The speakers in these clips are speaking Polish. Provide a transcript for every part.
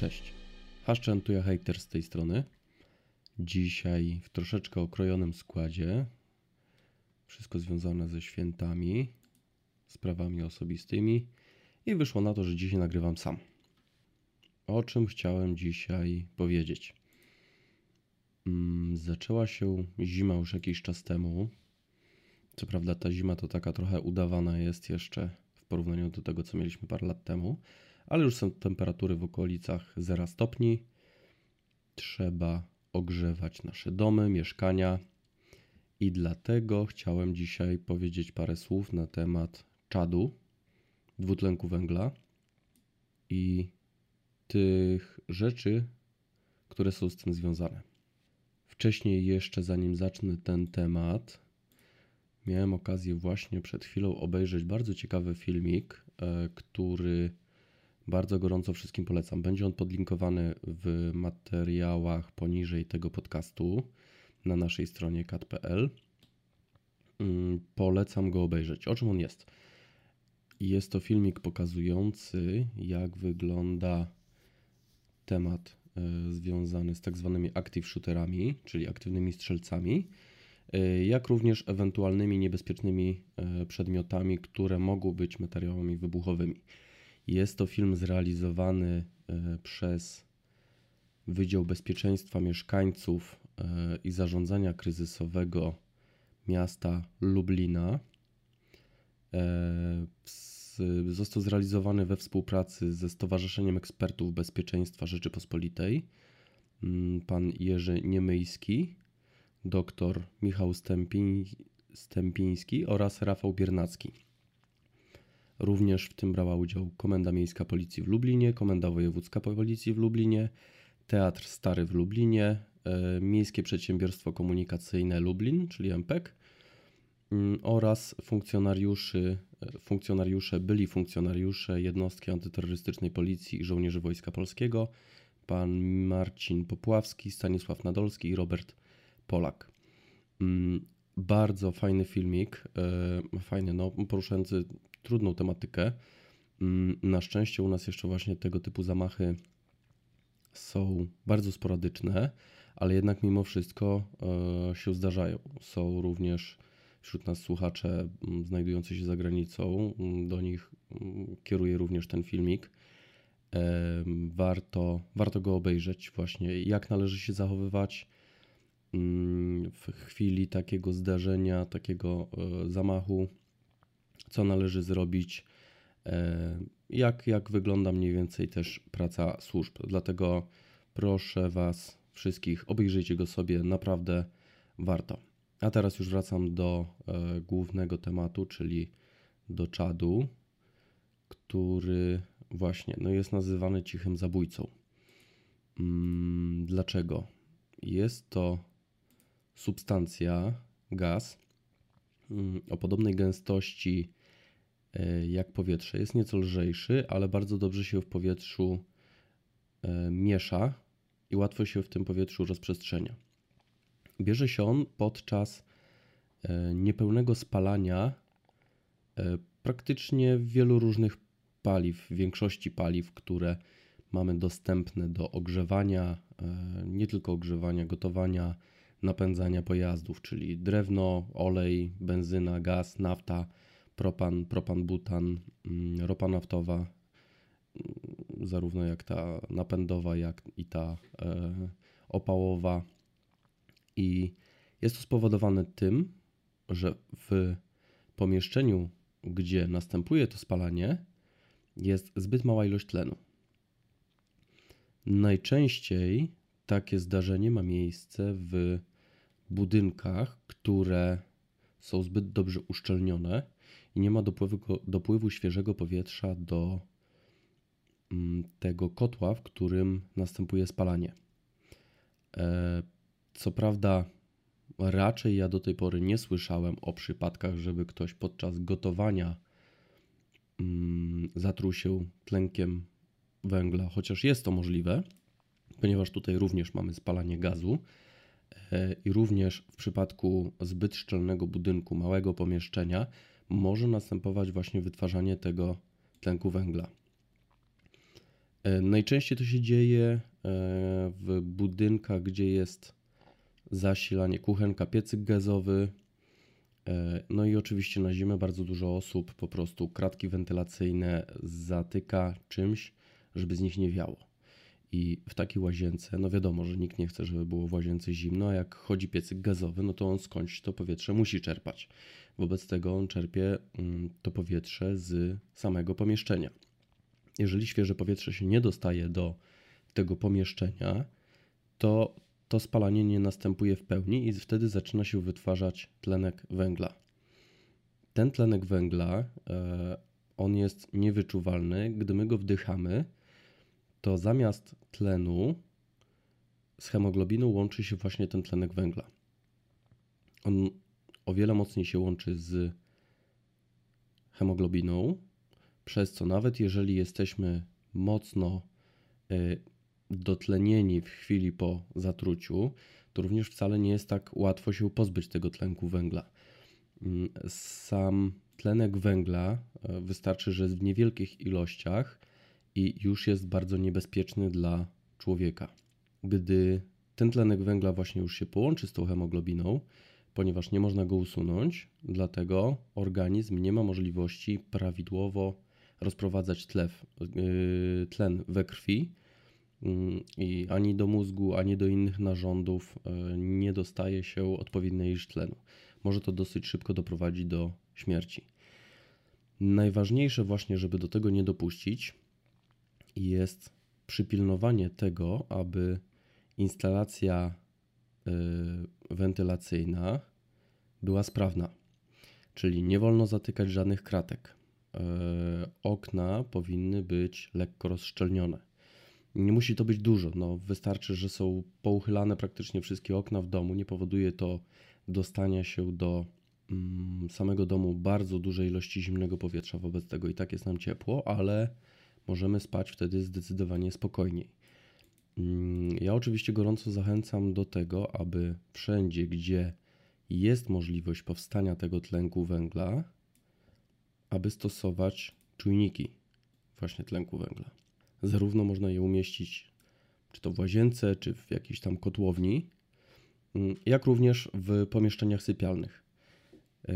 Cześć. Haszczan tu ja hater z tej strony. Dzisiaj w troszeczkę okrojonym składzie. Wszystko związane ze świętami, sprawami osobistymi i wyszło na to, że dzisiaj nagrywam sam. O czym chciałem dzisiaj powiedzieć? Mm, zaczęła się zima już jakiś czas temu. Co prawda ta zima to taka trochę udawana jest jeszcze w porównaniu do tego, co mieliśmy parę lat temu, ale już są temperatury w okolicach 0 stopni. Trzeba ogrzewać nasze domy, mieszkania i dlatego chciałem dzisiaj powiedzieć parę słów na temat czadu, dwutlenku węgla i tych rzeczy, które są z tym związane. Wcześniej, jeszcze zanim zacznę ten temat, miałem okazję właśnie przed chwilą obejrzeć bardzo ciekawy filmik, e, który bardzo gorąco wszystkim polecam. Będzie on podlinkowany w materiałach poniżej tego podcastu na naszej stronie kat.pl. Mm, polecam go obejrzeć. O czym on jest? Jest to filmik pokazujący, jak wygląda temat e, związany z tak zwanymi active shooterami, czyli aktywnymi strzelcami, e, jak również ewentualnymi niebezpiecznymi e, przedmiotami, które mogą być materiałami wybuchowymi. Jest to film zrealizowany przez Wydział Bezpieczeństwa Mieszkańców i Zarządzania Kryzysowego miasta Lublina. Został zrealizowany we współpracy ze Stowarzyszeniem Ekspertów Bezpieczeństwa Rzeczypospolitej. Mm, pan Jerzy Niemyjski, dr Michał Stępiń, Stępiński oraz Rafał Biernacki. Również w tym brała udział Komenda Miejska Policji w Lublinie, Komenda Wojewódzka Policji w Lublinie, Teatr Stary w Lublinie, e, Miejskie Przedsiębiorstwo Komunikacyjne Lublin, czyli MPEK mm, oraz funkcjonariuszy, e, funkcjonariusze, byli funkcjonariusze jednostki antyterrorystycznej Policji i żołnierzy Wojska Polskiego, pan Marcin Popławski, Stanisław Nadolski i Robert Polak. Mm, bardzo fajny filmik, e, fajny, no, poruszający trudną tematykę. Mm, na szczęście u nas jeszcze właśnie tego typu zamachy są bardzo sporadyczne, ale jednak mimo wszystko e, się zdarzają. Są również wśród nas słuchacze mm, znajdujący się za granicą. Mm, do nich kieruję również ten filmik. E, warto, warto go obejrzeć, właśnie jak należy się zachowywać w chwili takiego zdarzenia, takiego e, zamachu co należy zrobić, e, jak, jak wygląda mniej więcej też praca służb. Dlatego proszę Was wszystkich, obejrzyjcie go sobie, naprawdę warto. A teraz już wracam do e, głównego tematu, czyli do czadu, który właśnie no jest nazywany cichym zabójcą. Mm, dlaczego? Jest to substancja, gaz o podobnej gęstości E, jak powietrze. Jest nieco lżejszy, ale bardzo dobrze się w powietrzu e, miesza i łatwo się w tym powietrzu rozprzestrzenia. Bierze się on podczas e, niepełnego spalania praktycznie wielu różnych paliw, większości paliw, które mamy dostępne do ogrzewania, nie tylko ogrzewania, gotowania, napędzania pojazdów, czyli drewno, olej, benzyna, gaz, nafta propan, propan, butan, mm, ropa naftowa, mm, zarówno jak ta napędowa, jak i ta e, opałowa. I jest to spowodowane tym, że w pomieszczeniu, gdzie następuje to spalanie, jest zbyt mała ilość tlenu. Najczęściej takie zdarzenie ma miejsce w budynkach, które są zbyt dobrze uszczelnione i nie ma dopływu, dopływu świeżego powietrza do mm, tego kotła, w którym następuje spalanie. E, co prawda, raczej ja do tej pory nie słyszałem o przypadkach, żeby ktoś podczas gotowania mm, zatruł się tlenkiem węgla, chociaż jest to możliwe, ponieważ tutaj również mamy spalanie gazu. E, I również w przypadku zbyt szczelnego budynku, małego pomieszczenia, może następować właśnie wytwarzanie tego tlenku węgla. E, najczęściej to się dzieje e, w budynkach, gdzie jest zasilanie kuchenka, piecyk gazowy. No i oczywiście na zimę bardzo dużo osób po prostu kratki wentylacyjne zatyka czymś, żeby z nich nie wiało. I w takiej łazience, no wiadomo, że nikt nie chce, żeby było w łazience zimno, a jak chodzi piecyk gazowy, no to on skądś to powietrze musi czerpać. Wobec tego on czerpie mm, to powietrze z samego pomieszczenia. Jeżeli świeże powietrze się nie dostaje do tego pomieszczenia, to to spalanie nie następuje w pełni i wtedy zaczyna się wytwarzać tlenek węgla. Ten tlenek węgla, e, on jest niewyczuwalny. Gdy my go wdychamy, to zamiast tlenu z hemoglobiną łączy się właśnie ten tlenek węgla. On o wiele mocniej się łączy z hemoglobiną, przez co nawet jeżeli jesteśmy mocno e, dotlenieni w chwili po zatruciu, to również wcale nie jest tak łatwo się pozbyć tego tlenku węgla. Mm, sam tlenek węgla e, wystarczy, że w niewielkich ilościach i już jest bardzo niebezpieczny dla człowieka. Gdy ten tlenek węgla właśnie już się połączy z tą hemoglobiną, ponieważ nie można go usunąć, dlatego organizm nie ma możliwości prawidłowo rozprowadzać tlew, yy, tlen we krwi yy, i ani do mózgu, ani do innych narządów yy, nie dostaje się odpowiedniej ilości tlenu. Może to dosyć szybko doprowadzić do śmierci. Najważniejsze właśnie, żeby do tego nie dopuścić, jest przypilnowanie tego, aby instalacja wentylacyjna była sprawna. Czyli nie wolno zatykać żadnych kratek. E, okna powinny być lekko rozszczelnione. Nie musi to być dużo, no wystarczy, że są pouchylane praktycznie wszystkie okna w domu. Nie powoduje to dostania się do mm, samego domu bardzo dużej ilości zimnego powietrza. Wobec tego i tak jest nam ciepło, ale możemy spać wtedy zdecydowanie spokojniej. Mm, ja oczywiście gorąco zachęcam do tego, aby wszędzie, gdzie jest możliwość powstania tego tlenku węgla, aby stosować czujniki właśnie tlenku węgla. Zarówno można je umieścić czy to w łazience, czy w jakiejś tam kotłowni, mm, jak również w pomieszczeniach sypialnych. E,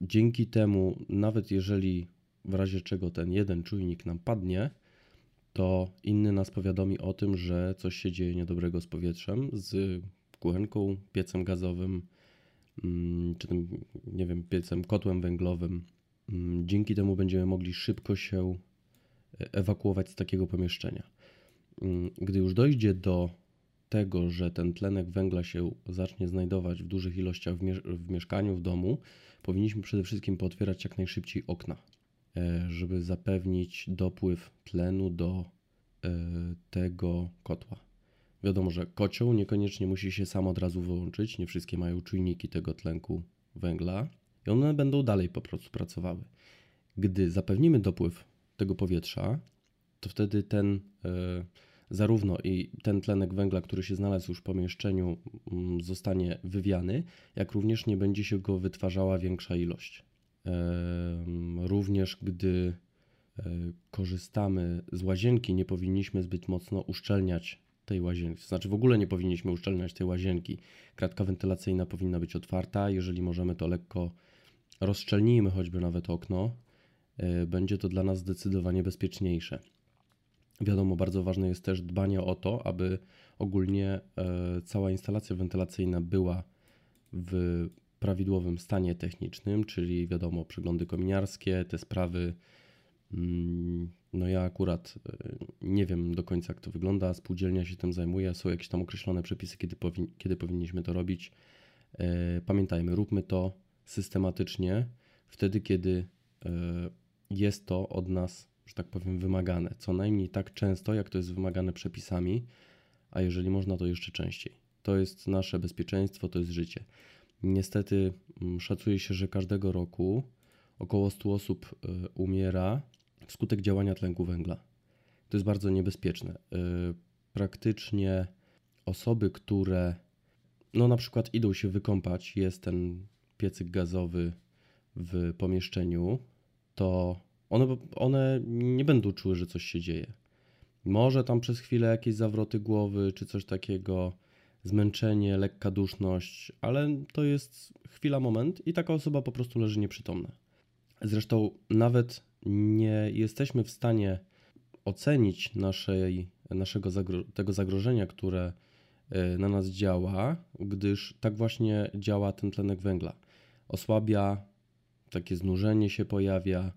dzięki temu, nawet jeżeli w razie czego ten jeden czujnik nam padnie, to inny nas powiadomi o tym, że coś się dzieje niedobrego z powietrzem, z kuchenką, piecem gazowym, mm, czy tym, nie wiem, piecem, kotłem węglowym. Mm, dzięki temu będziemy mogli szybko się ewakuować z takiego pomieszczenia. Mm, gdy już dojdzie do tego, że ten tlenek węgla się zacznie znajdować w dużych ilościach w, w mieszkaniu, w domu, powinniśmy przede wszystkim pootwierać jak najszybciej okna, e, żeby zapewnić dopływ tlenu do e, tego kotła. Wiadomo, że kocioł niekoniecznie musi się sam od razu wyłączyć, nie wszystkie mają czujniki tego tlenku węgla i one będą dalej po prostu pracowały. Gdy zapewnimy dopływ tego powietrza, to wtedy ten e, zarówno i ten tlenek węgla, który się znalazł już w pomieszczeniu, mm, zostanie wywiany, jak również nie będzie się go wytwarzała większa ilość. Również gdy e, korzystamy z łazienki, nie powinniśmy zbyt mocno uszczelniać tej łazienki. To znaczy w ogóle nie powinniśmy uszczelniać tej łazienki. Kratka wentylacyjna powinna być otwarta. Jeżeli możemy, to lekko rozszczelnijmy choćby nawet okno. E, będzie to dla nas zdecydowanie bezpieczniejsze. Wiadomo, bardzo ważne jest też dbanie o to, aby ogólnie e, cała instalacja wentylacyjna była w prawidłowym stanie technicznym, czyli wiadomo, przeglądy kominiarskie, te sprawy. Mm, no ja akurat e, nie wiem do końca, jak to wygląda. Spółdzielnia się tym zajmuje. Są jakieś tam określone przepisy, kiedy, kiedy powinniśmy to robić. Pamiętajmy, róbmy to systematycznie, wtedy, kiedy jest to od nas, że tak powiem, wymagane. Co najmniej tak często, jak to jest wymagane przepisami, a jeżeli można, to jeszcze częściej. To jest nasze bezpieczeństwo, to jest życie. Niestety mm, szacuje się, że każdego roku około 100 osób y, umiera wskutek działania tlenku węgla. To jest bardzo niebezpieczne. Y, praktycznie osoby, które no na przykład idą się wykąpać, jest ten piecyk gazowy w pomieszczeniu, to one, one nie będą czuły, że coś się dzieje. Może tam przez chwilę jakieś zawroty głowy czy coś takiego, zmęczenie, lekka duszność, ale to jest chwila, moment i taka osoba po prostu leży nieprzytomna. Zresztą nawet nie jesteśmy w stanie ocenić naszej, naszego zagro tego zagrożenia, które e, na nas działa, gdyż tak właśnie działa ten tlenek węgla. Osłabia, takie znużenie się pojawia,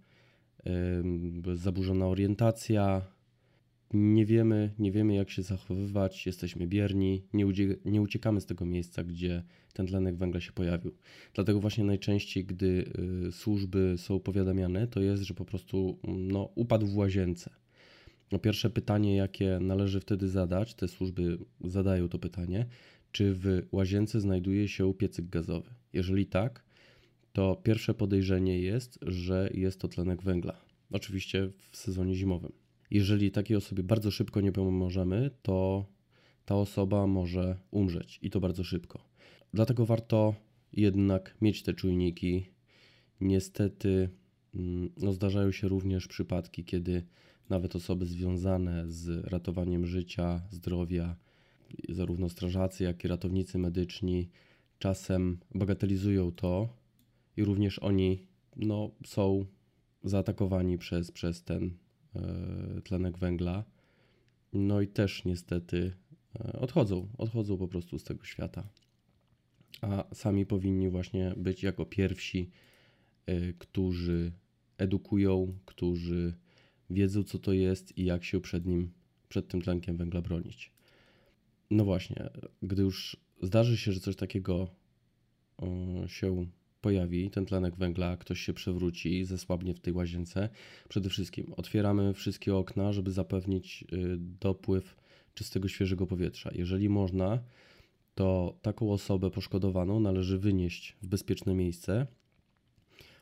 zaburzona orientacja, nie wiemy, nie wiemy jak się zachowywać, jesteśmy bierni, nie, nie uciekamy z tego miejsca, gdzie ten tlenek węgla się pojawił. Dlatego właśnie najczęściej, gdy y, służby są powiadamiane, to jest, że po prostu no, upadł w łazience. No, pierwsze pytanie, jakie należy wtedy zadać, te służby zadają to pytanie, czy w łazience znajduje się piecyk gazowy. Jeżeli tak, to pierwsze podejrzenie jest, że jest to tlenek węgla. Oczywiście w sezonie zimowym. Jeżeli takiej osobie bardzo szybko nie pomożemy, to ta osoba może umrzeć i to bardzo szybko. Dlatego warto jednak mieć te czujniki. Niestety mm, no, zdarzają się również przypadki, kiedy nawet osoby związane z ratowaniem życia, zdrowia, zarówno strażacy, jak i ratownicy medyczni, czasem bagatelizują to i również oni no, są zaatakowani przez, przez ten tlenek węgla. No i też niestety e, odchodzą, odchodzą po prostu z tego świata. A sami powinni właśnie być jako pierwsi, e, którzy edukują, którzy wiedzą, co to jest i jak się przed nim, przed tym tlenkiem węgla bronić. No właśnie, gdy już zdarzy się, że coś takiego się pojawi, ten tlenek węgla, ktoś się przewróci, zesłabnie w tej łazience, przede wszystkim otwieramy wszystkie okna, żeby zapewnić y, dopływ czystego, świeżego powietrza. Jeżeli można, to taką osobę poszkodowaną należy wynieść w bezpieczne miejsce.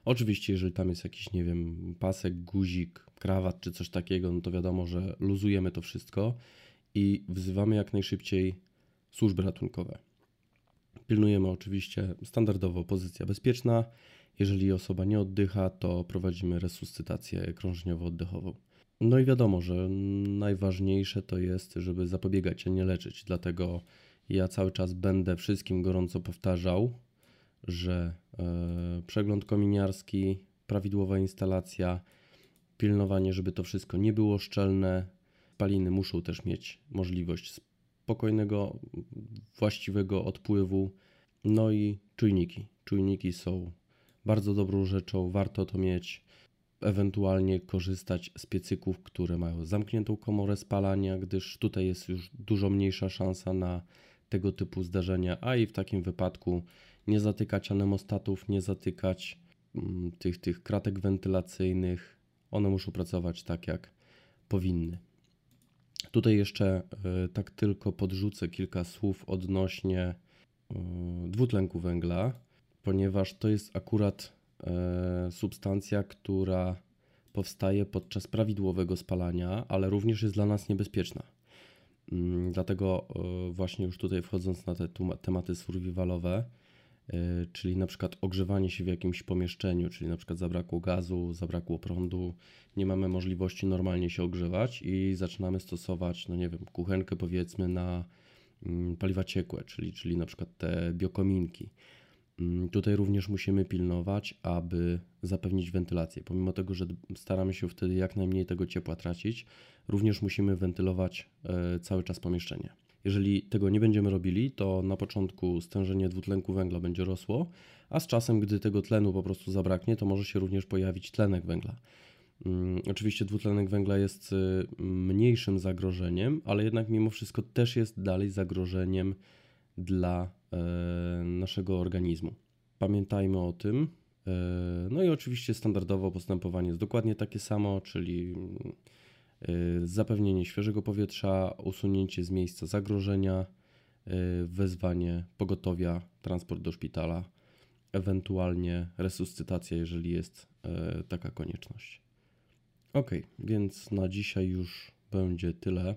Oczywiście, jeżeli tam jest jakiś, nie wiem, pasek, guzik, krawat czy coś takiego, no to wiadomo, że luzujemy to wszystko i wzywamy jak najszybciej służby ratunkowe. Pilnujemy oczywiście standardowo pozycja bezpieczna. Jeżeli osoba nie oddycha, to prowadzimy resuscytację krążniowo-oddechową. No i wiadomo, że najważniejsze to jest, żeby zapobiegać, a nie leczyć. Dlatego ja cały czas będę wszystkim gorąco powtarzał, że e, przegląd kominiarski, prawidłowa instalacja, pilnowanie, żeby to wszystko nie było szczelne. Paliny muszą też mieć możliwość spokojnego, właściwego odpływu. No i czujniki. Czujniki są bardzo dobrą rzeczą, warto to mieć. Ewentualnie korzystać z piecyków, które mają zamkniętą komorę spalania, gdyż tutaj jest już dużo mniejsza szansa na tego typu zdarzenia, a i w takim wypadku nie zatykać anemostatów, nie zatykać mm, tych, tych kratek wentylacyjnych. One muszą pracować tak, jak powinny. Tutaj jeszcze e, tak tylko podrzucę kilka słów odnośnie e, dwutlenku węgla, ponieważ to jest akurat e, substancja, która powstaje podczas prawidłowego spalania, ale również jest dla nas niebezpieczna. Mm, dlatego właśnie już tutaj wchodząc na te tematy survivalowe, czyli na przykład ogrzewanie się w jakimś pomieszczeniu, czyli na przykład zabrakło gazu, zabrakło prądu, nie mamy możliwości normalnie się ogrzewać i zaczynamy stosować, no nie wiem, kuchenkę powiedzmy na mm, paliwa ciekłe, czyli, czyli na przykład te biokominki. Mm, tutaj również musimy pilnować, aby zapewnić wentylację. Pomimo tego, że staramy się wtedy jak najmniej tego ciepła tracić, również musimy wentylować e, cały czas pomieszczenie. Jeżeli tego nie będziemy robili, to na początku stężenie dwutlenku węgla będzie rosło, a z czasem, gdy tego tlenu po prostu zabraknie, to może się również pojawić tlenek węgla. Um, oczywiście dwutlenek węgla jest y, mniejszym zagrożeniem, ale jednak mimo wszystko też jest dalej zagrożeniem dla e, naszego organizmu. Pamiętajmy o tym. E, no i oczywiście standardowo postępowanie jest dokładnie takie samo, czyli Y, zapewnienie świeżego powietrza, usunięcie z miejsca zagrożenia, y, wezwanie pogotowia, transport do szpitala, ewentualnie resuscytacja, jeżeli jest y, taka konieczność. Ok, więc na dzisiaj już będzie tyle.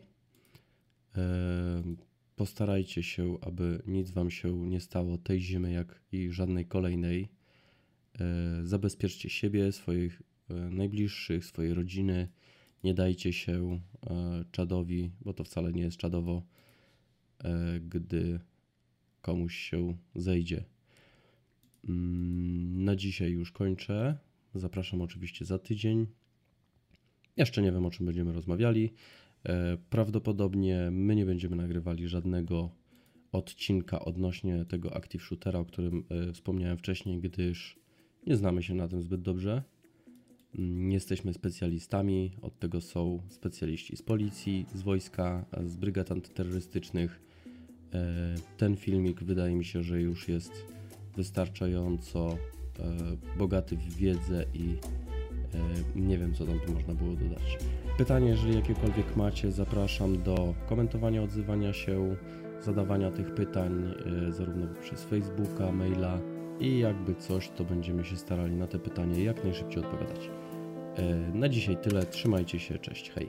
Postarajcie się, aby nic Wam się nie stało tej zimy, jak i żadnej kolejnej. Zabezpieczcie siebie, swoich najbliższych, swojej rodziny Nie dajcie się e, czadowi, bo to wcale nie jest czadowo, e, gdy komuś się zejdzie. Mm, na dzisiaj już kończę. Zapraszam oczywiście za tydzień. Jeszcze nie wiem, o czym będziemy rozmawiali. E, prawdopodobnie my nie będziemy nagrywali żadnego odcinka odnośnie tego Active Shootera, o którym wspomniałem wcześniej, gdyż nie znamy się na tym zbyt dobrze. Nie jesteśmy specjalistami, od tego są specjaliści z policji, z wojska, z brygad antyterrorystycznych. E, ten filmik wydaje mi się, że już jest wystarczająco e, bogaty w wiedzę i e, nie wiem, co tam tu można było dodać. Pytanie, jeżeli jakiekolwiek macie, zapraszam do komentowania, odzywania się, zadawania tych pytań zarówno przez Facebooka, maila i jakby coś, to będziemy się starali na te pytania jak najszybciej odpowiadać. E, na dzisiaj tyle. Trzymajcie się. Cześć. Hej.